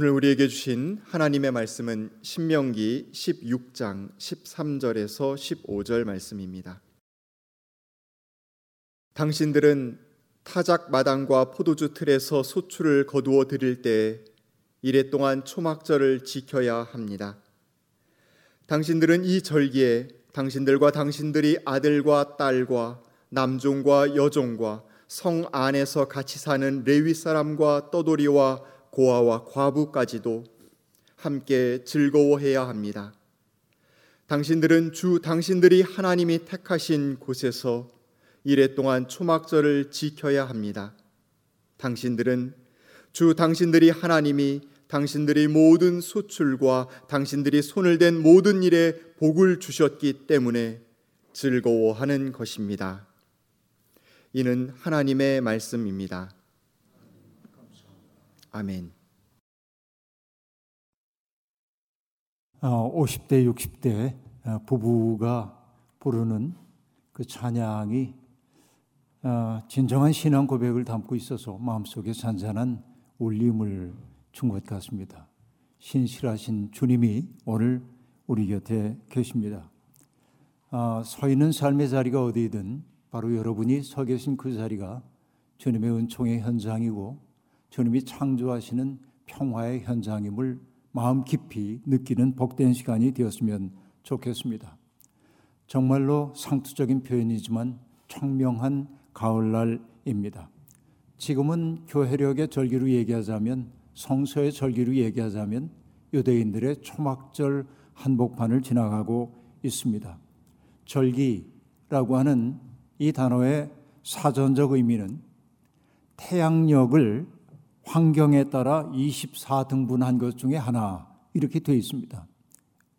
오늘 우리에게 주신 하나님의 말씀은 신명기 16장 13절에서 15절 말씀입니다. 당신들은 타작 마당과 포도주 틀에서 소출을 거두어 드릴 때 이래 동안 초막절을 지켜야 합니다. 당신들은 이 절기에 당신들과 당신들이 아들과 딸과 남종과 여종과 성 안에서 같이 사는 레위 사람과 떠돌이와 고아와 과부까지도 함께 즐거워해야 합니다. 당신들은 주 당신들이 하나님이 택하신 곳에서 이래 동안 초막절을 지켜야 합니다. 당신들은 주 당신들이 하나님이 당신들이 모든 소출과 당신들이 손을 댄 모든 일에 복을 주셨기 때문에 즐거워하는 것입니다. 이는 하나님의 말씀입니다. 아멘. 어, 50대, 60대 어, 부부가 부르는 그 찬양이 어, 진정한 신앙 고백을 담고 있어서 마음속에 잔잔한 울림을 준 것 같습니다. 신실하신 주님이 오늘 우리 곁에 계십니다. 어, 서 있는 삶의 자리가 어디든 바로 여러분이 서 계신 그 자리가 주님의 은총의 현장이고 주님이 창조하시는 평화의 현장임을 마음 깊이 느끼는 복된 시간이 되었으면 좋겠습니다. 정말로 상투적인 표현이지만 청명한 가을날입니다. 지금은 교회력의 절기로 얘기하자면 성서의 절기로 얘기하자면 유대인들의 초막절 한복판을 지나가고 있습니다. 절기라고 하는 이 단어의 사전적 의미는 태양력을 환경에 따라 24등분한 것 중에 하나 이렇게 되어 있습니다.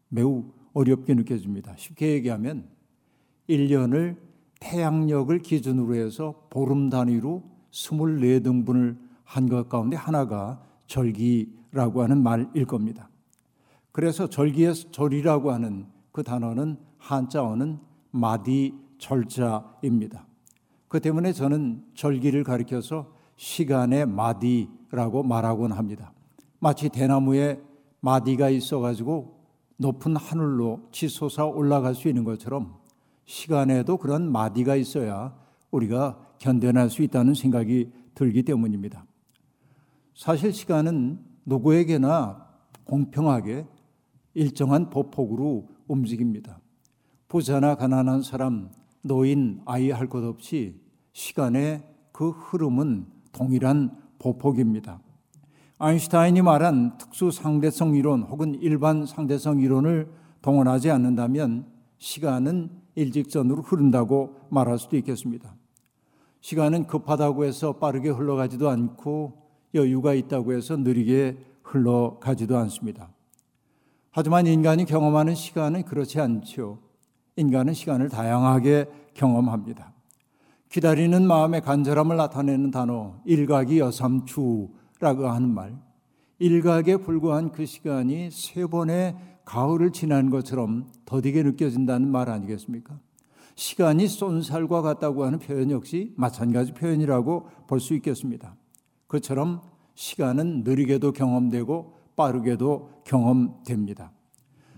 매우 어렵게 느껴집니다. 쉽게 얘기하면 1년을 태양력을 기준으로 해서 보름 단위로 24등분을 한 것 가운데 하나가 절기라고 하는 말일 겁니다. 그래서 절기의 절이라고 하는 그 단어는 한자어는 마디 절자입니다. 그 때문에 저는 절기를 가리켜서 시간의 마디라고 말하곤 합니다. 마치 대나무에 마디가 있어가지고 높은 하늘로 치솟아 올라갈 수 있는 것처럼 시간에도 그런 마디가 있어야 우리가 견뎌낼 수 있다는 생각이 들기 때문입니다. 사실 시간은 누구에게나 공평하게 일정한 보폭으로 움직입니다. 부자나 가난한 사람, 노인, 아이 할 것 없이 시간의 그 흐름은 동일한 보폭입니다. 아인슈타인이 말한 특수 상대성 이론 혹은 일반 상대성 이론을 동원하지 않는다면 시간은 일직선으로 흐른다고 말할 수도 있겠습니다. 시간은 급하다고 해서 빠르게 흘러가지도 않고 여유가 있다고 해서 느리게 흘러가지도 않습니다. 하지만 인간이 경험하는 시간은 그렇지 않죠. 인간은 시간을 다양하게 경험합니다. 기다리는 마음의 간절함을 나타내는 단어 일각이 여삼추라고 하는 말. 일각에 불과한 그 시간이 세 번의 가을을 지난 것처럼 더디게 느껴진다는 말 아니겠습니까? 시간이 쏜살과 같다고 하는 표현 역시 마찬가지 표현이라고 볼 수 있겠습니다. 그처럼 시간은 느리게도 경험되고 빠르게도 경험됩니다.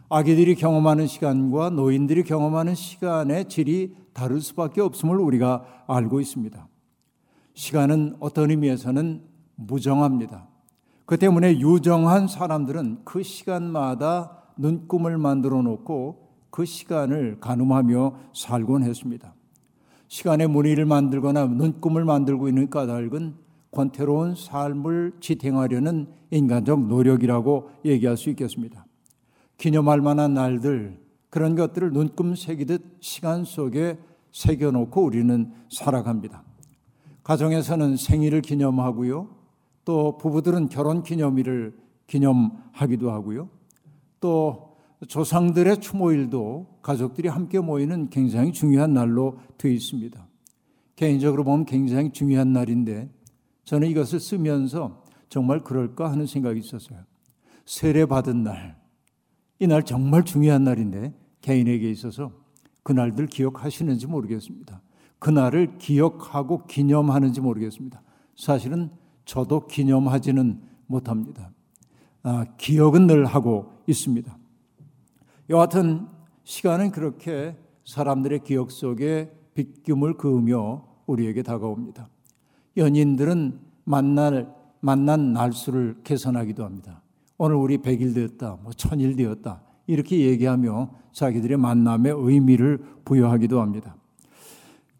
아기들이 경험하는 시간과 노인들이 경험하는 시간의 질이 다를 수밖에 없음을 우리가 알고 있습니다. 시간은 어떤 의미에서는 무정합니다. 그 때문에 유정한 사람들은 그 시간마다 눈금을 만들어 놓고 그 시간을 가늠하며 살곤 했습니다. 시간의 무늬를 만들거나 눈금을 만들고 있는 까닭은 권태로운 삶을 지탱하려는 인간적 노력이라고 얘기할 수 있겠습니다. 기념할 만한 날들, 그런 것들을 눈금 새기듯 시간 속에 새겨놓고 우리는 살아갑니다. 가정에서는 생일을 기념하고요. 또 부부들은 결혼 기념일을 기념하기도 하고요. 또 조상들의 추모일도 가족들이 함께 모이는 굉장히 중요한 날로 되어 있습니다. 개인적으로 보면 굉장히 중요한 날인데 저는 이것을 쓰면서 정말 그럴까 하는 생각이 있었어요. 세례 받은 날. 이 날 정말 중요한 날인데 개인에게 있어서 그날들 기억하시는지 모르겠습니다. 그날을 기억하고 기념하는지 모르겠습니다. 사실은 저도 기념하지는 못합니다. 아, 기억은 늘 하고 있습니다. 여하튼 시간은 그렇게 사람들의 기억 속에 빗김을 그으며 우리에게 다가옵니다. 연인들은 만날 만난 날수를 계산하기도 합니다. 오늘 우리 100일 되었다, 뭐 1000일 되었다. 이렇게 얘기하며 자기들의 만남의 의미를 부여하기도 합니다.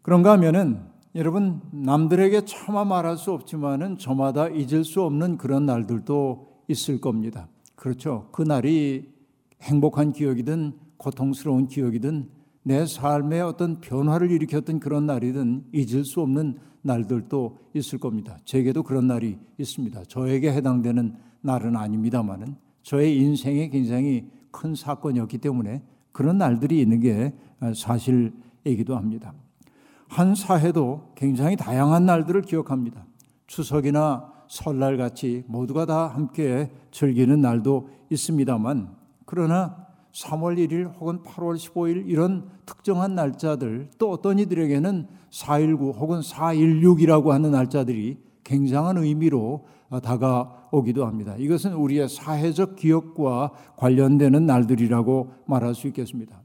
그런가 하면은 여러분 남들에게 차마 말할 수 없지만은 저마다 잊을 수 없는 그런 날들도 있을 겁니다. 그렇죠. 그 날이 행복한 기억이든 고통스러운 기억이든 내 삶에 어떤 변화를 일으켰던 그런 날이든 잊을 수 없는 날들도 있을 겁니다. 제게도 그런 날이 있습니다. 저에게 해당되는 날은 아닙니다만은 저의 인생에 굉장히 큰 사건이었기 때문에 그런 날들이 있는 게 사실이기도 합니다. 한 사회도 굉장히 다양한 날들을 기억합니다. 추석이나 설날 같이 모두가 다 함께 즐기는 날도 있습니다만 그러나 3월 1일 혹은 8월 15일 이런 특정한 날짜들 또 어떤 이들에게는 4.19 혹은 4.16이라고 하는 날짜들이 굉장한 의미로 다가오기도 합니다. 이것은 우리의 사회적 기억과 관련되는 날들이라고 말할 수 있겠습니다.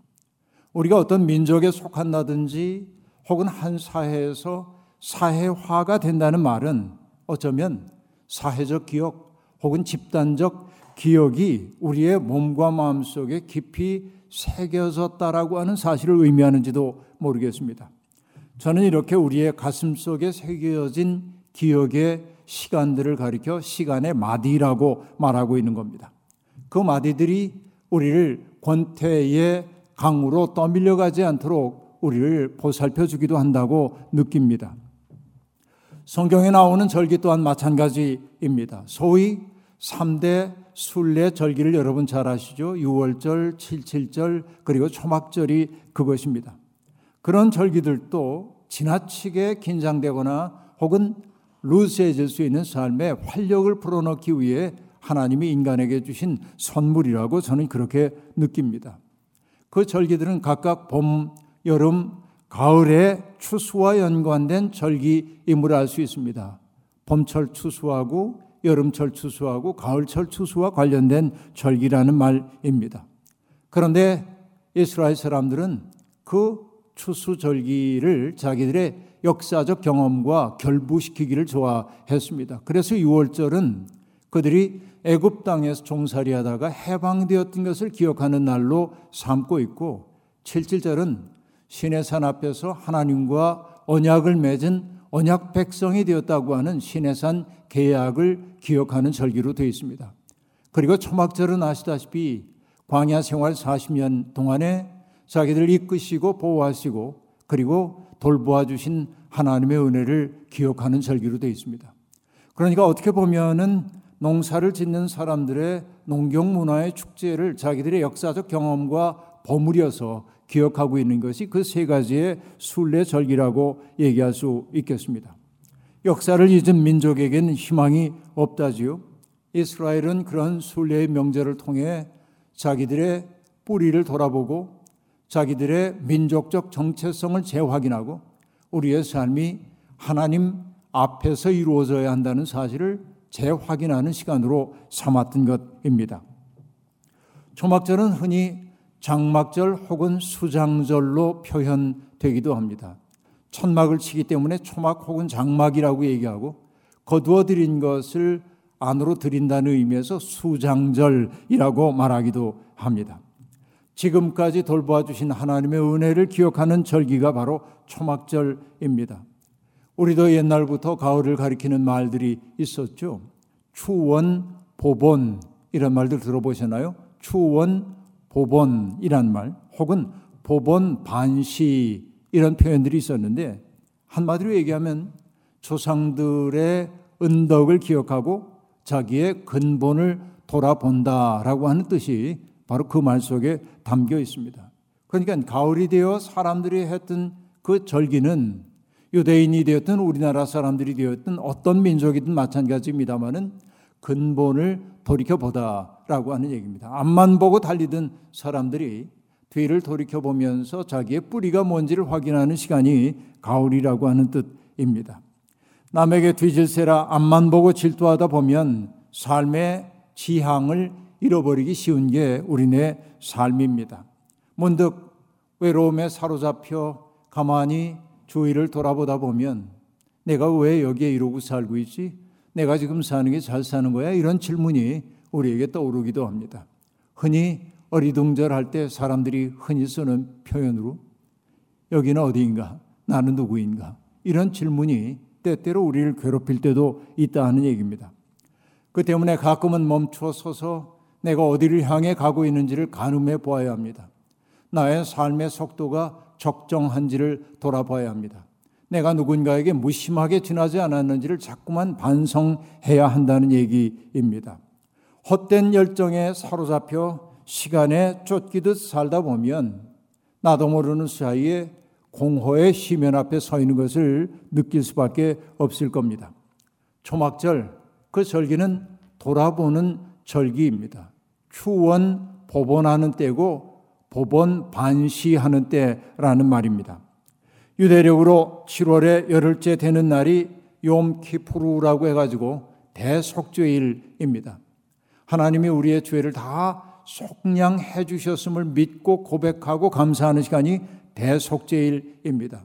우리가 어떤 민족에 속한다든지 혹은 한 사회에서 사회화가 된다는 말은 어쩌면 사회적 기억 혹은 집단적 기억이 우리의 몸과 마음 속에 깊이 새겨졌다라고 하는 사실을 의미하는지도 모르겠습니다. 저는 이렇게 우리의 가슴 속에 새겨진 기억의 시간들을 가리켜 시간의 마디라고 말하고 있는 겁니다. 그 마디들이 우리를 권태의 강으로 떠밀려 가지 않도록 우리를 보살펴 주기도 한다고 느낍니다. 성경에 나오는 절기 또한 마찬가지입니다. 소위 3대 순례 절기를 여러분 잘 아시죠? 6월절, 77절, 그리고 초막절이 그것입니다. 그런 절기들도 지나치게 긴장되거나 혹은 루스해질 수 있는 삶에 활력을 불어넣기 위해 하나님이 인간에게 주신 선물이라고 저는 그렇게 느낍니다. 그 절기들은 각각 봄, 여름, 가을의 추수와 연관된 절기임을 알 수 있습니다. 봄철 추수하고 여름철 추수하고 가을철 추수와 관련된 절기라는 말입니다. 그런데 이스라엘 사람들은 그 추수 절기를 자기들의 역사적 경험과 결부시키기를 좋아했습니다. 그래서 6월절은 그들이 애굽 땅에서 종살이하다가 해방되었던 것을 기억하는 날로 삼고 있고 77절은 신의 산 앞에서 하나님과 언약을 맺은 언약 백성이 되었다고 하는 신의 산 계약을 기억하는 절기로 되어 있습니다. 그리고 초막절은 아시다시피 광야 생활 40년 동안에 자기들을 이끄시고 보호하시고 그리고 돌보아 주신 하나님의 은혜를 기억하는 절기로 되어 있습니다. 그러니까 어떻게 보면은 농사를 짓는 사람들의 농경 문화의 축제를 자기들의 역사적 경험과 버무려서 기억하고 있는 것이 그 세 가지의 순례 절기라고 얘기할 수 있겠습니다. 역사를 잊은 민족에게는 희망이 없다지요. 이스라엘은 그런 순례의 명제를 통해 자기들의 뿌리를 돌아보고 자기들의 민족적 정체성을 재확인하고 우리의 삶이 하나님 앞에서 이루어져야 한다는 사실을 재확인하는 시간으로 삼았던 것입니다. 초막절은 흔히 장막절 혹은 수장절로 표현되기도 합니다. 천막을 치기 때문에 초막 혹은 장막이라고 얘기하고 거두어 드린 것을 안으로 드린다는 의미에서 수장절이라고 말하기도 합니다. 지금까지 돌보아 주신 하나님의 은혜를 기억하는 절기가 바로 초막절입니다. 우리도 옛날부터 가을을 가리키는 말들이 있었죠. 추원, 보본 이런 말들 들어보셨나요? 추원, 보본이란 말 혹은 보본 반시 이런 표현들이 있었는데 한마디로 얘기하면 조상들의 은덕을 기억하고 자기의 근본을 돌아본다라고 하는 뜻이 바로 그 말 속에 담겨 있습니다. 그러니까 가을이 되어 사람들이 했던 그 절기는 유대인이 되었든 우리나라 사람들이 되었든 어떤 민족이든 마찬가지입니다만은 근본을 돌이켜 보다라고 하는 얘기입니다. 앞만 보고 달리던 사람들이 뒤를 돌이켜 보면서 자기의 뿌리가 뭔지를 확인하는 시간이 가을이라고 하는 뜻입니다. 남에게 뒤질세라 앞만 보고 질투하다 보면 삶의 지향을 잃어버리기 쉬운 게 우리네 삶입니다. 문득 외로움에 사로잡혀 가만히 주위를 돌아보다 보면 내가 왜 여기에 이러고 살고 있지? 내가 지금 사는 게 잘 사는 거야? 이런 질문이 우리에게 떠오르기도 합니다. 흔히 어리둥절할 때 사람들이 흔히 쓰는 표현으로 여기는 어디인가? 나는 누구인가? 이런 질문이 때때로 우리를 괴롭힐 때도 있다 하는 얘기입니다. 그 때문에 가끔은 멈춰 서서 내가 어디를 향해 가고 있는지를 가늠해 보아야 합니다. 나의 삶의 속도가 적정한지를 돌아봐야 합니다. 내가 누군가에게 무심하게 지나지 않았는지를 자꾸만 반성해야 한다는 얘기입니다. 헛된 열정에 사로잡혀 시간에 쫓기듯 살다 보면 나도 모르는 사이에 공허의 시면 앞에 서 있는 것을 느낄 수밖에 없을 겁니다. 초막절, 그 절기는 돌아보는 절기입니다. 추원 법원하는 때고 법원 반시하는 때라는 말입니다. 유대력으로 7월에 열흘째 되는 날이 욤키푸르라고 해가지고 대속죄일입니다. 하나님이 우리의 죄를 다 속량해 주셨음을 믿고 고백하고 감사하는 시간이 대속죄일입니다.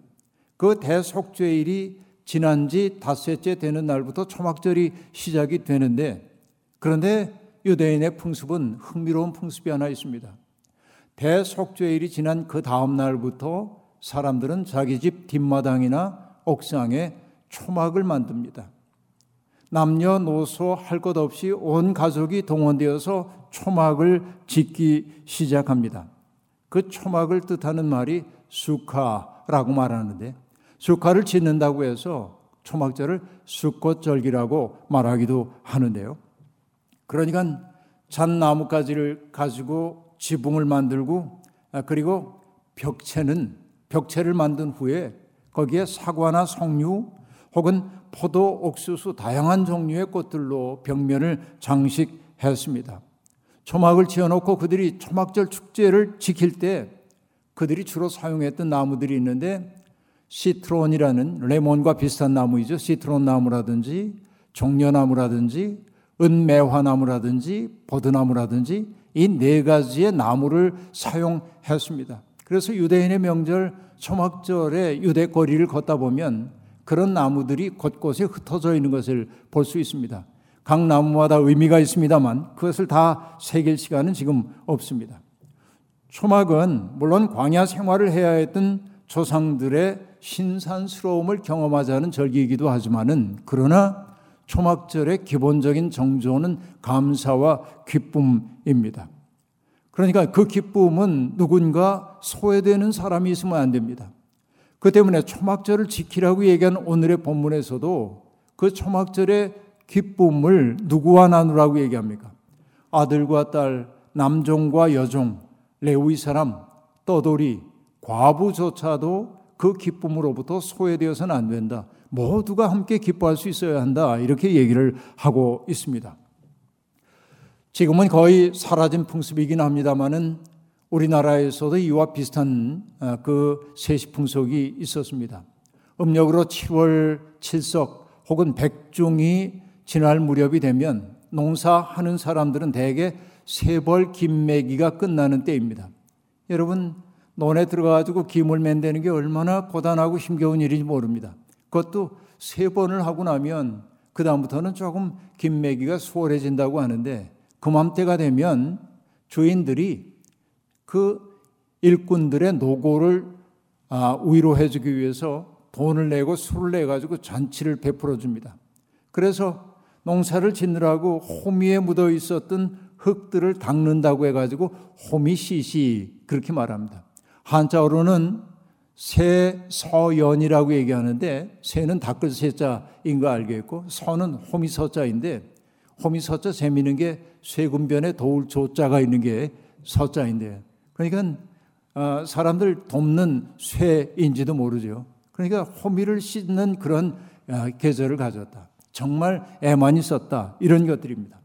그 대속죄일이 지난 지 닷새째 되는 날부터 초막절이 시작이 되는데 그런데 유대인의 풍습은 흥미로운 풍습이 하나 있습니다. 대속죄일이 지난 그 다음 날부터 사람들은 자기 집 뒷마당이나 옥상에 초막을 만듭니다. 남녀노소 할 것 없이 온 가족이 동원되어서 초막을 짓기 시작합니다. 그 초막을 뜻하는 말이 수카라고 말하는데 수카를 짓는다고 해서 초막절을 수꽃절기라고 말하기도 하는데요. 그러니까 잣나무가지를 가지고 지붕을 만들고 아, 그리고 벽체는 벽체를 만든 후에 거기에 사과나 석류 혹은 포도, 옥수수 다양한 종류의 꽃들로 벽면을 장식했습니다. 초막을 지어놓고 그들이 초막절 축제를 지킬 때 그들이 주로 사용했던 나무들이 있는데 시트론이라는 레몬과 비슷한 나무이죠. 시트론 나무라든지 종려나무라든지 은매화나무라든지 버드나무라든지 이 네 가지의 나무를 사용했습니다. 그래서 유대인의 명절 초막절에 유대 거리를 걷다 보면 그런 나무들이 곳곳에 흩어져 있는 것을 볼 수 있습니다. 각 나무마다 의미가 있습니다만 그것을 다 새길 시간은 지금 없습니다. 초막은 물론 광야 생활을 해야 했던 조상들의 신산스러움을 경험하자는 절기이기도 하지만은 그러나 초막절의 기본적인 정조는 감사와 기쁨입니다. 그러니까 그 기쁨은 누군가 소외되는 사람이 있으면 안 됩니다. 그 때문에 초막절을 지키라고 얘기한 오늘의 본문에서도 그 초막절의 기쁨을 누구와 나누라고 얘기합니까? 아들과 딸, 남종과 여종, 레위 사람, 떠돌이, 과부조차도 그 기쁨으로부터 소외되어서는 안 된다. 모두가 함께 기뻐할 수 있어야 한다. 이렇게 얘기를 하고 있습니다. 지금은 거의 사라진 풍습이긴 합니다만은 우리나라에서도 이와 비슷한 아, 그 세시 풍속이 있었습니다. 음력으로 7월 7석 혹은 백중이 지날 무렵이 되면 농사하는 사람들은 대개 세벌 김매기가 끝나는 때입니다. 여러분 논에 들어가가지고 김을 맨대는 게 얼마나 고단하고 힘겨운 일인지 모릅니다. 그것도 세 번을 하고 나면 그 다음부터는 조금 김매기가 수월해진다고 하는데 그맘때가 되면 주인들이 그 일꾼들의 노고를 아, 위로해주기 위해서 돈을 내고 술을 내가지고 잔치를 베풀어 줍니다. 그래서 농사를 짓느라고 호미에 묻어 있었던 흙들을 닦는다고 해가지고 호미시시 그렇게 말합니다. 한자어로는 새 서연이라고 얘기하는데 새는 닦을 새자인 거 알겠고 서는 호미 서자인데 호미 서자 재미있는 게 쇠군변에 도울 조자가 있는 게 서자인데 그러니까 어, 사람들 돕는 쇠인지도 모르죠. 그러니까 호미를 씻는 그런 어, 계절을 가졌다. 정말 애만이 썼다. 이런 것들입니다.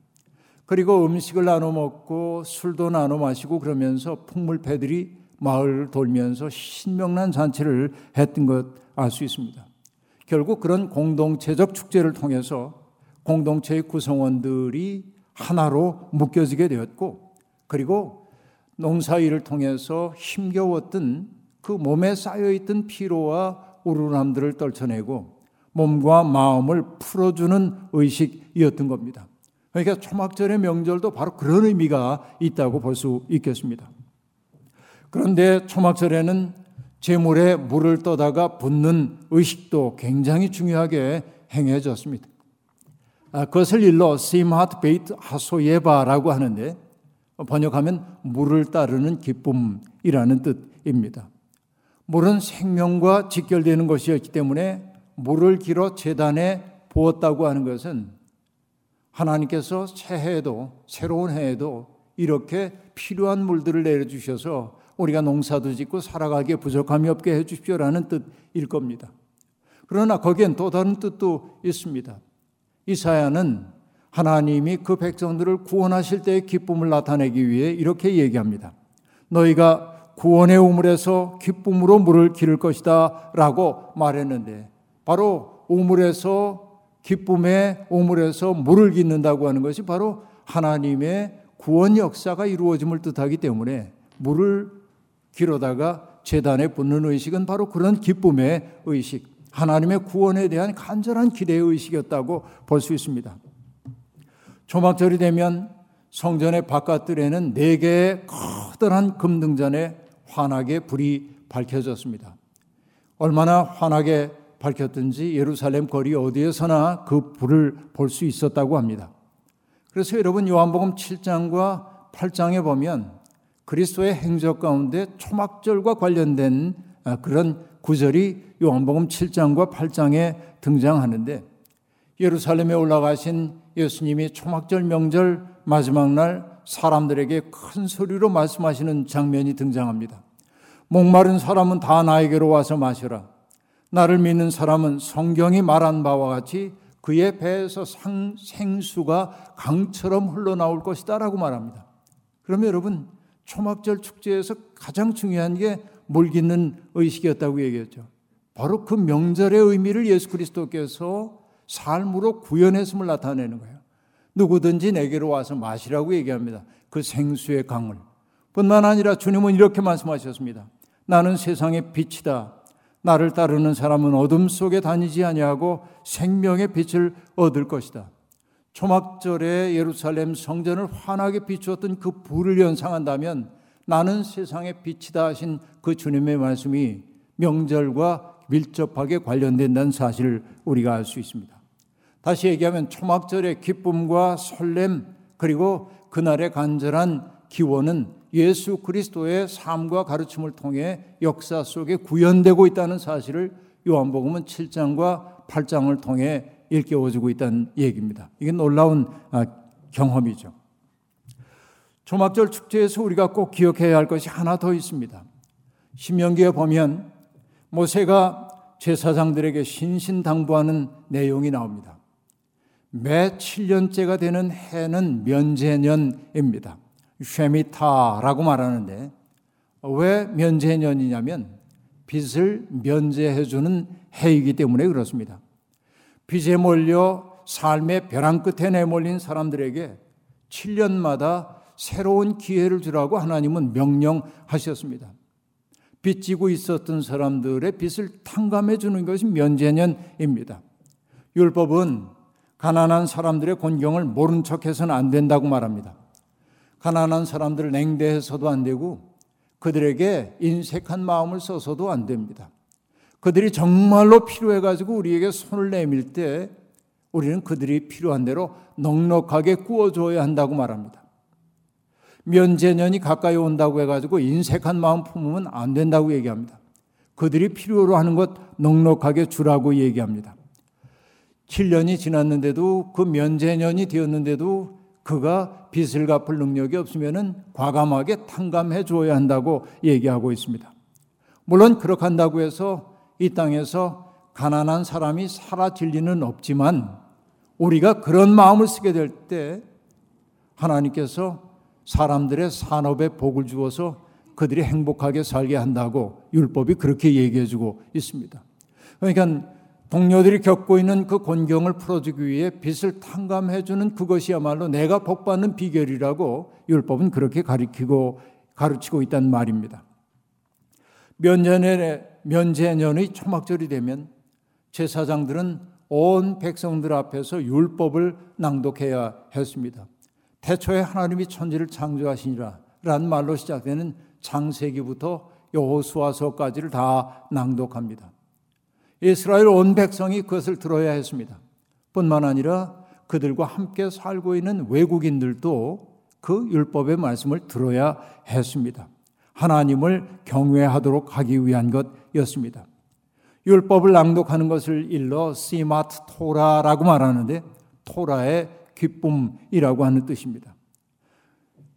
그리고 음식을 나눠 먹고 술도 나눠 마시고 그러면서 풍물패들이 마을 돌면서 신명난 잔치를 했던 것 알 수 있습니다. 결국 그런 공동체적 축제를 통해서 공동체의 구성원들이 하나로 묶여지게 되었고 그리고 농사일을 통해서 힘겨웠던 그 몸에 쌓여있던 피로와 우울함들을 떨쳐내고 몸과 마음을 풀어주는 의식이었던 겁니다. 그러니까 초막절의 명절도 바로 그런 의미가 있다고 볼 수 있겠습니다. 그런데 초막절에는 재물에 물을 떠다가 붓는 의식도 굉장히 중요하게 행해졌습니다. 아, 그것을 일러 시마트 베이트 하소예바라고 하는데 번역하면 물을 따르는 기쁨이라는 뜻입니다. 물은 생명과 직결되는 것이었기 때문에 물을 길어 재단에 부었다고 하는 것은 하나님께서 새해에도 새로운 해에도 이렇게 필요한 물들을 내려주셔서 우리가 농사도 짓고 살아가기에 부족함이 없게 해 주십시오라는 뜻일 겁니다. 그러나 거기엔 또 다른 뜻도 있습니다. 이사야는 하나님이 그 백성들을 구원하실 때의 기쁨을 나타내기 위해 이렇게 얘기합니다. 너희가 구원의 우물에서 기쁨으로 물을 기를 것이다 라고 말했는데 바로 우물에서 기쁨의 우물에서 물을 깃는다고 하는 것이 바로 하나님의 구원 역사가 이루어짐을 뜻하기 때문에 물을 기로다가 재단에 붓는 의식은 바로 그런 기쁨의 의식, 하나님의 구원에 대한 간절한 기대의 의식이었다고 볼 수 있습니다. 초막절이 되면 성전의 바깥들에는 네 개의 커다란 금등잔에 환하게 불이 밝혀졌습니다. 얼마나 환하게 밝혔든지 예루살렘 거리 어디에서나 그 불을 볼 수 있었다고 합니다. 그래서 여러분 요한복음 7장과 8장에 보면 그리스도의 행적 가운데 초막절과 관련된 아, 그런 구절이 요한복음 7장과 8장에 등장하는데 예루살렘에 올라가신 예수님이 초막절 명절 마지막 날 사람들에게 큰 소리로 말씀하시는 장면이 등장합니다. 목마른 사람은 다 나에게로 와서 마셔라. 나를 믿는 사람은 성경이 말한 바와 같이 그의 배에서 상, 생수가 강처럼 흘러나올 것이다 라고 말합니다. 그러면 여러분 초막절 축제에서 가장 중요한 게 물깃는 의식이었다고 얘기했죠. 바로 그 명절의 의미를 예수 그리스도께서 삶으로 구현했음을 나타내는 거예요. 누구든지 내게로 와서 마시라고 얘기합니다. 그 생수의 강을. 뿐만 아니라 주님은 이렇게 말씀하셨습니다. 나는 세상의 빛이다. 나를 따르는 사람은 어둠 속에 다니지 아니하고 생명의 빛을 얻을 것이다. 초막절에 예루살렘 성전을 환하게 비추었던 그 불을 연상한다면 나는 세상의 빛이다 하신 그 주님의 말씀이 명절과 밀접하게 관련된다는 사실을 우리가 알 수 있습니다. 다시 얘기하면 초막절의 기쁨과 설렘 그리고 그날의 간절한 기원은 예수 그리스도의 삶과 가르침을 통해 역사 속에 구현되고 있다는 사실을 요한복음은 7장과 8장을 통해 일깨워주고 있다는 얘기입니다. 이게 놀라운 아, 경험이죠. 초막절 축제에서 우리가 꼭 기억해야 할 것이 하나 더 있습니다. 신명기에 보면 모세가 제사장들에게 신신당부하는 내용이 나옵니다. 매 7년째가 되는 해는 면제년입니다. 쉐미타라고 말하는데 왜 면제년이냐면 빚을 면제해주는 해이기 때문에 그렇습니다. 빚에 몰려 삶의 벼랑 끝에 내몰린 사람들에게 7년마다 새로운 기회를 주라고 하나님은 명령하셨습니다. 빚지고 있었던 사람들의 빚을 탕감해 주는 것이 면제년입니다. 율법은 가난한 사람들의 곤경을 모른 척해서는 안 된다고 말합니다. 가난한 사람들을 냉대해서도 안 되고 그들에게 인색한 마음을 써서도 안 됩니다. 그들이 정말로 필요해 가지고 우리에게 손을 내밀 때 우리는 그들이 필요한 대로 넉넉하게 구워줘야 한다고 말합니다. 면제년이 가까이 온다고 해가지고 인색한 마음 품으면 안 된다고 얘기합니다. 그들이 필요로 하는 것 넉넉하게 주라고 얘기합니다. 7년이 지났는데도 그 면제년이 되었는데도 그가 빚을 갚을 능력이 없으면 과감하게 탕감해 줘야 한다고 얘기하고 있습니다. 물론 그렇게 한다고 해서 이 땅에서 가난한 사람이 사라질 리는 없지만 우리가 그런 마음을 쓰게 될 때 하나님께서 사람들의 산업에 복을 주어서 그들이 행복하게 살게 한다고 율법이 그렇게 얘기해 주고 있습니다. 그러니까 동료들이 겪고 있는 그 곤경을 풀어주기 위해 빛을 탕감해 주는 그것이야말로 내가 복받는 비결이라고 율법은 그렇게 가리키고 가르치고 있다는 말입니다. 면전에 면제년의 초막절이 되면 제사장들은 온 백성들 앞에서 율법을 낭독해야 했습니다. 태초에 하나님이 천지를 창조하시니라 라는 말로 시작되는 창세기부터 여호수아서까지를 다 낭독합니다. 이스라엘 온 백성이 그것을 들어야 했습니다. 뿐만 아니라 그들과 함께 살고 있는 외국인들도 그 율법의 말씀을 들어야 했습니다. 하나님을 경외하도록 하기 위한 것 이었습니다. 율법을 낭독하는 것을 일러 시마트 토라라고 말하는데 토라의 기쁨이라고 하는 뜻입니다.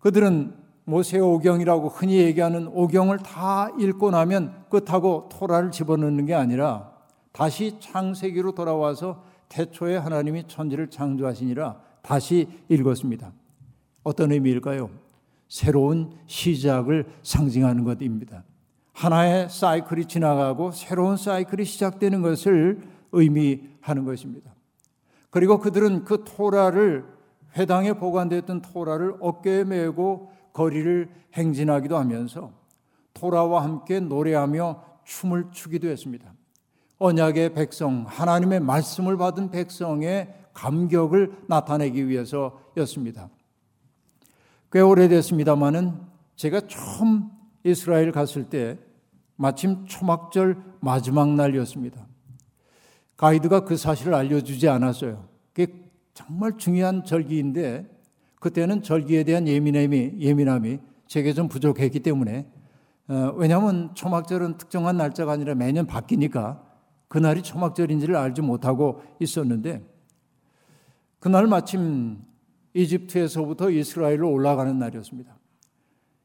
그들은 모세 오경이라고 흔히 얘기하는 오경을 다 읽고 나면 끝하고 토라를 집어넣는 게 아니라 다시 창세기로 돌아와서 태초에 하나님이 천지를 창조하시니라 다시 읽었습니다. 어떤 의미일까요? 새로운 시작을 상징하는 것입니다. 하나의 사이클이 지나가고 새로운 사이클이 시작되는 것을 의미하는 것입니다. 그리고 그들은 그 토라를 회당에 보관됐던 토라를 어깨에 메고 거리를 행진하기도 하면서 토라와 함께 노래하며 춤을 추기도 했습니다. 언약의 백성, 하나님의 말씀을 받은 백성의 감격을 나타내기 위해서였습니다. 꽤 오래됐습니다만은 제가 처음 이스라엘 갔을 때 마침 초막절 마지막 날이었습니다. 가이드가 그 사실을 알려주지 않았어요. 그게 정말 중요한 절기인데 그때는 절기에 대한 예민함이 예민함이 제게 좀 부족했기 때문에 어, 왜냐하면 초막절은 특정한 날짜가 아니라 매년 바뀌니까 그날이 초막절인지를 알지 못하고 있었는데 그날 마침 이집트에서부터 이스라엘로 올라가는 날이었습니다.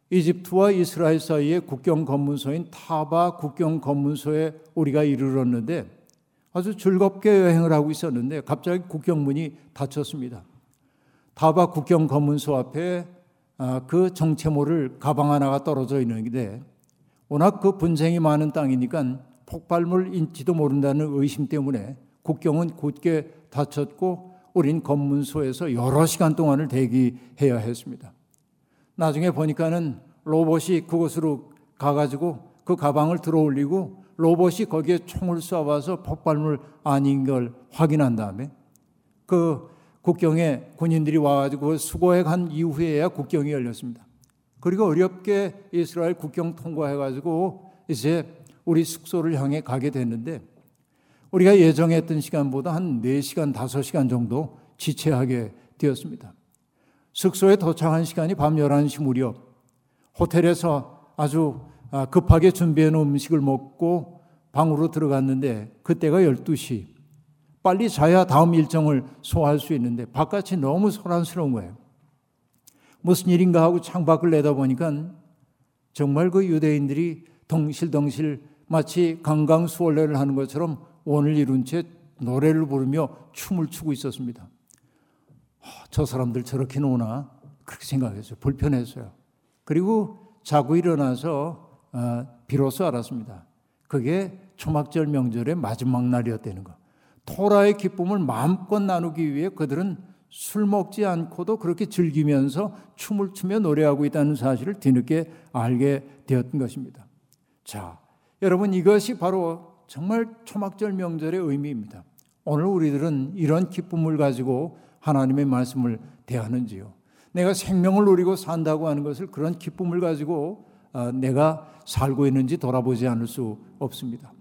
이집트와 이스라엘 사이의 국경 검문소인 타바 국경 검문소에 우리가 이르렀는데 아주 즐겁게 여행을 하고 있었는데 갑자기 국경문이 닫혔습니다. 타바 국경 검문소 앞에 아, 그 정체모를 가방 하나가 떨어져 있는데 워낙 그 분쟁이 많은 땅이니까 폭발물인지도 모른다는 의심 때문에 국경은 곧게 닫혔고 우린 검문소에서 여러 시간 동안을 대기해야 했습니다. 나중에 보니까는 로봇이 그곳으로 가가지고 그 가방을 들어 올리고 로봇이 거기에 총을 쏴봐서 폭발물 아닌 걸 확인한 다음에 그 국경에 군인들이 와가지고 수거해 간 이후에야 국경이 열렸습니다. 그리고 어렵게 이스라엘 국경 통과해가지고 이제 우리 숙소를 향해 가게 됐는데 우리가 예정했던 시간보다 한 4시간, 5시간 정도 지체하게 되었습니다. 숙소에 도착한 시간이 밤 11시 무렵 호텔에서 아주 아, 급하게 준비해 놓은 음식을 먹고 방으로 들어갔는데 그때가 12시. 빨리 자야 다음 일정을 소화할 수 있는데 바깥이 너무 소란스러운 거예요. 무슨 일인가 하고 창밖을 내다보니까 정말 그 유대인들이 덩실덩실 마치 강강수월래를 하는 것처럼 원을 이룬 채 노래를 부르며 춤을 추고 있었습니다. 아, 저 사람들 저렇게 노나 그렇게 생각했어요. 불편했어요. 그리고 자고 일어나서 아, 비로소 알았습니다. 그게 초막절 명절의 마지막 날이었다는 거. 토라의 기쁨을 마음껏 나누기 위해 그들은 술 먹지 않고도 그렇게 즐기면서 춤을 추며 노래하고 있다는 사실을 뒤늦게 알게 되었던 것입니다. 자, 여러분 이것이 바로 정말 초막절 명절의 의미입니다. 오늘 우리들은 이런 기쁨을 가지고 하나님의 말씀을 대하는지요. 내가 생명을 누리고 산다고 하는 것을 그런 기쁨을 가지고 어, 내가 살고 있는지 돌아보지 않을 수 없습니다.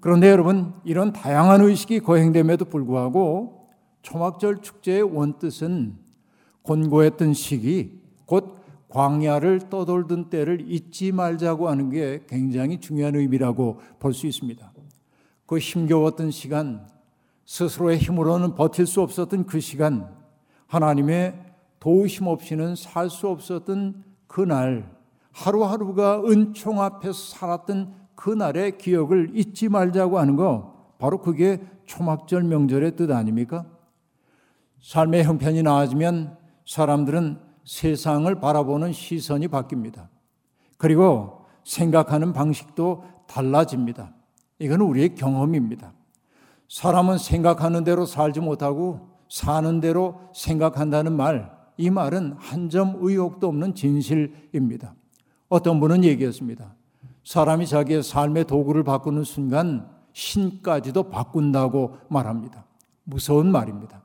그런데 여러분 이런 다양한 의식이 거행됨에도 불구하고 초막절 축제의 원뜻은 곤고했던 시기 곧 광야를 떠돌던 때를 잊지 말자고 하는 게 굉장히 중요한 의미라고 볼 수 있습니다. 그 힘겨웠던 시간, 스스로의 힘으로는 버틸 수 없었던 그 시간, 하나님의 도우심 없이는 살 수 없었던 그날, 하루하루가 은총 앞에서 살았던 그날의 기억을 잊지 말자고 하는 거, 바로 그게 초막절 명절의 뜻 아닙니까? 삶의 형편이 나아지면 사람들은 세상을 바라보는 시선이 바뀝니다. 그리고 생각하는 방식도 달라집니다. 이건 우리의 경험입니다. 사람은 생각하는 대로 살지 못하고 사는 대로 생각한다는 말, 이 말은 한 점 의혹도 없는 진실입니다. 어떤 분은 얘기했습니다. 사람이 자기의 삶의 도구를 바꾸는 순간 신까지도 바꾼다고 말합니다. 무서운 말입니다.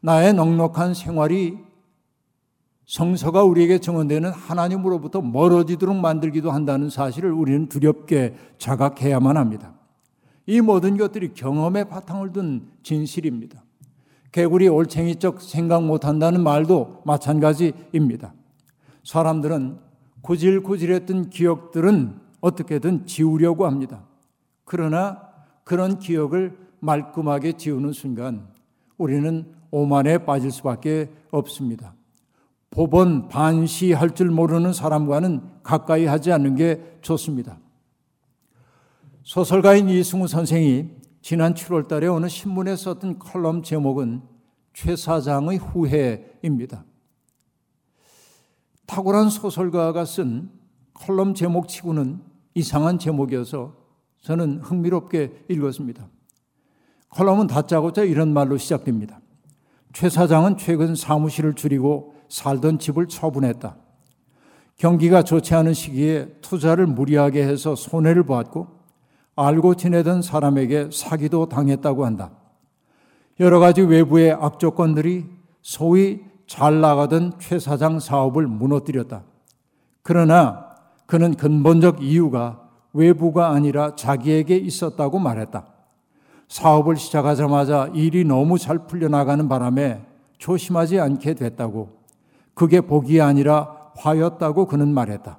나의 넉넉한 생활이 성서가 우리에게 정언되는 하나님으로부터 멀어지도록 만들기도 한다는 사실을 우리는 두렵게 자각해야만 합니다. 이 모든 것들이 경험의 바탕을 둔 진실입니다. 개구리 올챙이적 생각 못한다는 말도 마찬가지입니다. 사람들은 구질구질했던 기억들은 어떻게든 지우려고 합니다. 그러나 그런 기억을 말끔하게 지우는 순간 우리는 오만에 빠질 수밖에 없습니다. 법원 반시할 줄 모르는 사람과는 가까이 하지 않는 게 좋습니다. 소설가인 이승우 선생이 지난 7월 달에 어느 신문에 썼던 컬럼 제목은 최 사장의 후회입니다. 탁월한 소설가가 쓴 컬럼 제목치고는 이상한 제목이어서 저는 흥미롭게 읽었습니다. 컬럼은 다짜고짜 이런 말로 시작됩니다. 최 사장은 최근 사무실을 줄이고 살던 집을 처분했다. 경기가 좋지 않은 시기에 투자를 무리하게 해서 손해를 보았고 알고 지내던 사람에게 사기도 당했다고 한다. 여러 가지 외부의 악조건들이 소위 잘 나가던 최 사장 사업을 무너뜨렸다. 그러나 그는 근본적 이유가 외부가 아니라 자기에게 있었다고 말했다. 사업을 시작하자마자 일이 너무 잘 풀려나가는 바람에 조심하지 않게 됐다고 그게 복이 아니라 화였다고 그는 말했다.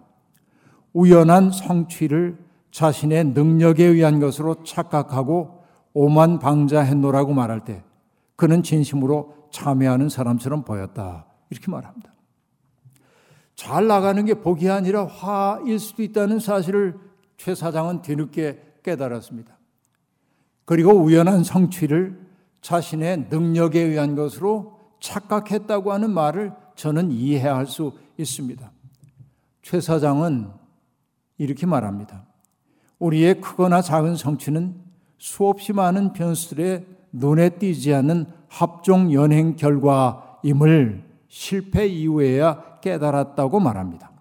우연한 성취를 자신의 능력에 의한 것으로 착각하고 오만 방자했노라고 말할 때 그는 진심으로 참여하는 사람처럼 보였다. 이렇게 말합니다. 잘 나가는 게 복이 아니라 화일 수도 있다는 사실을 최 사장은 뒤늦게 깨달았습니다. 그리고 우연한 성취를 자신의 능력에 의한 것으로 착각했다고 하는 말을 저는 이해할 수 있습니다. 최 사장은 이렇게 말합니다. 우리의 크거나 작은 성취는 수없이 많은 변수들의 눈에 띄지 않는 합종 연행 결과임을 실패 이후에야 깨달았다고 말합니다.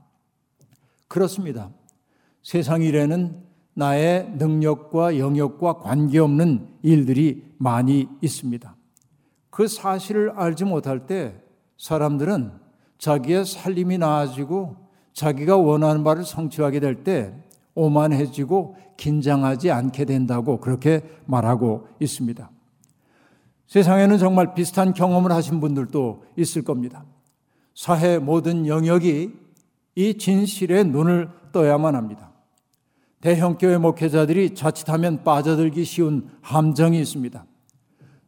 그렇습니다. 세상 일에는 나의 능력과 영역과 관계없는 일들이 많이 있습니다. 그 사실을 알지 못할 때 사람들은 자기의 살림이 나아지고 자기가 원하는 바를 성취하게 될 때 오만해지고 긴장하지 않게 된다고 그렇게 말하고 있습니다. 세상에는 정말 비슷한 경험을 하신 분들도 있을 겁니다. 사회 모든 영역이 이 진실에 눈을 떠야만 합니다. 대형교회 목회자들이 자칫하면 빠져들기 쉬운 함정이 있습니다.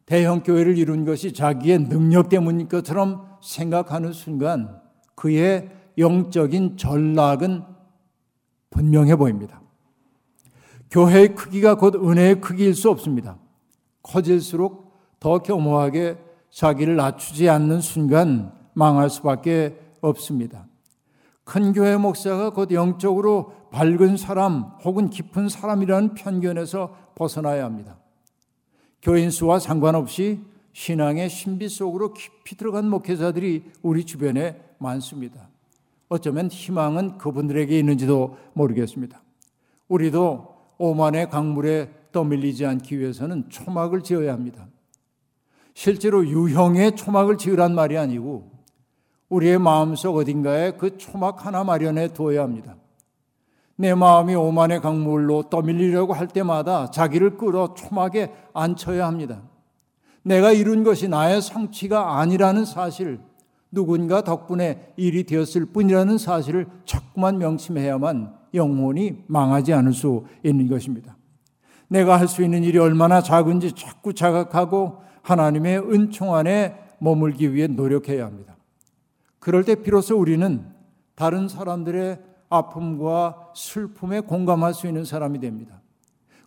대형교회를 이룬 것이 자기의 능력 때문인 것처럼 생각하는 순간 그의 영적인 전락은 분명해 보입니다. 교회의 크기가 곧 은혜의 크기일 수 없습니다. 커질수록 더 겸허하게 자기를 낮추지 않는 순간 망할 수밖에 없습니다. 큰 교회 목사가 곧 영적으로 밝은 사람 혹은 깊은 사람이라는 편견에서 벗어나야 합니다. 교인 수와 상관없이 신앙의 신비 속으로 깊이 들어간 목회자들이 우리 주변에 많습니다. 어쩌면 희망은 그분들에게 있는지도 모르겠습니다. 우리도 오만의 강물에 떠밀리지 않기 위해서는 초막을 지어야 합니다. 실제로 유형의 초막을 지으란 말이 아니고 우리의 마음속 어딘가에 그 초막 하나 마련해 두어야 합니다. 내 마음이 오만의 강물로 떠밀리려고 할 때마다 자기를 끌어 초막에 앉혀야 합니다. 내가 이룬 것이 나의 성취가 아니라는 사실, 누군가 덕분에 일이 되었을 뿐이라는 사실을 자꾸만 명심해야만 영혼이 망하지 않을 수 있는 것입니다. 내가 할 수 있는 일이 얼마나 작은지 자꾸 자각하고 하나님의 은총 안에 머물기 위해 노력해야 합니다. 그럴 때 비로소 우리는 다른 사람들의 아픔과 슬픔에 공감할 수 있는 사람이 됩니다.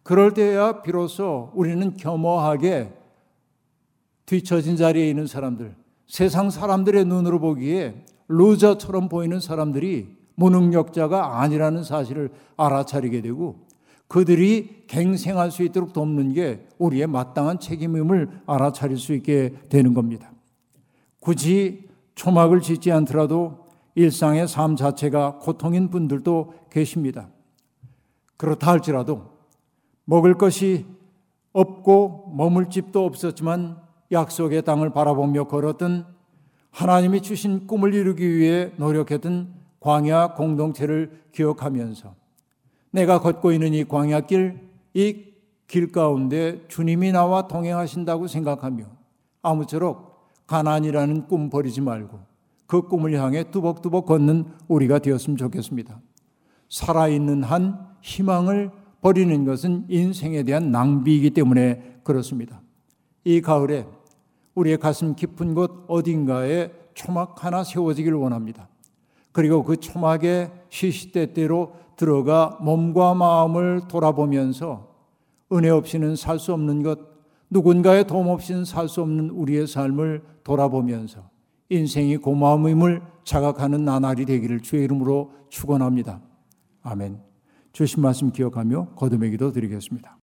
그럴 때야 비로소 우리는 겸허하게 뒤처진 자리에 있는 사람들, 세상 사람들의 눈으로 보기에 루저처럼 보이는 사람들이 무능력자가 아니라는 사실을 알아차리게 되고 그들이 갱생할 수 있도록 돕는 게 우리의 마땅한 책임임을 알아차릴 수 있게 되는 겁니다. 굳이 초막을 짓지 않더라도 일상의 삶 자체가 고통인 분들도 계십니다. 그렇다 할지라도 먹을 것이 없고 머물 집도 없었지만 약속의 땅을 바라보며 걸었던 하나님이 주신 꿈을 이루기 위해 노력했던 광야 공동체를 기억하면서 내가 걷고 있는 이 광야길, 이 길 가운데 주님이 나와 동행하신다고 생각하며 아무쪼록 가난이라는 꿈 버리지 말고 그 꿈을 향해 뚜벅뚜벅 걷는 우리가 되었으면 좋겠습니다. 살아있는 한 희망을 버리는 것은 인생에 대한 낭비이기 때문에 그렇습니다. 이 가을에 우리의 가슴 깊은 곳 어딘가에 초막 하나 세워지길 원합니다. 그리고 그 초막에 시시때때로 들어가 몸과 마음을 돌아보면서 은혜 없이는 살 수 없는 것, 누군가의 도움 없이는 살 수 없는 우리의 삶을 돌아보면서 인생이 고마움임을 자각하는 나날이 되기를 주의 이름으로 축원합니다. 아멘. 주신 말씀 기억하며 거듭의 기도 드리겠습니다.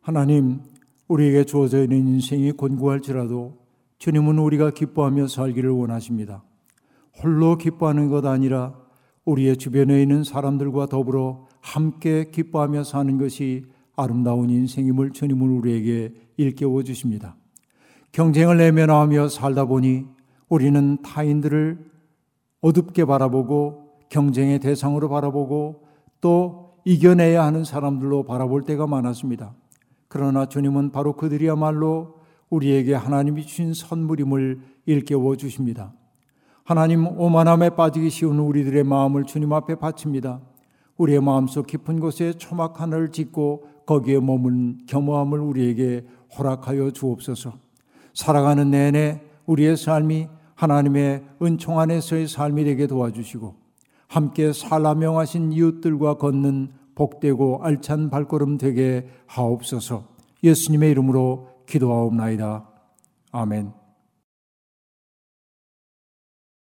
하나님, 우리에게 주어져 있는 인생이 곤고할지라도 주님은 우리가 기뻐하며 살기를 원하십니다. 홀로 기뻐하는 것 아니라 우리의 주변에 있는 사람들과 더불어 함께 기뻐하며 사는 것이 아름다운 인생임을 주님은 우리에게 일깨워 주십니다. 경쟁을 내면하며 살다 보니 우리는 타인들을 어둡게 바라보고 경쟁의 대상으로 바라보고 또 이겨내야 하는 사람들로 바라볼 때가 많았습니다. 그러나 주님은 바로 그들이야말로 우리에게 하나님이 주신 선물임을 일깨워 주십니다. 하나님 오만함에 빠지기 쉬운 우리들의 마음을 주님 앞에 바칩니다. 우리의 마음속 깊은 곳에 초막 하나를 짓고 거기에 머문 겸허함을 우리에게 허락하여 주옵소서. 살아가는 내내 우리의 삶이 하나님의 은총 안에서의 삶이 되게 도와주시고 함께 살라 명하신 이웃들과 걷는 복되고 알찬 발걸음 되게 하옵소서. 예수님의 이름으로 기도하옵나이다. 아멘.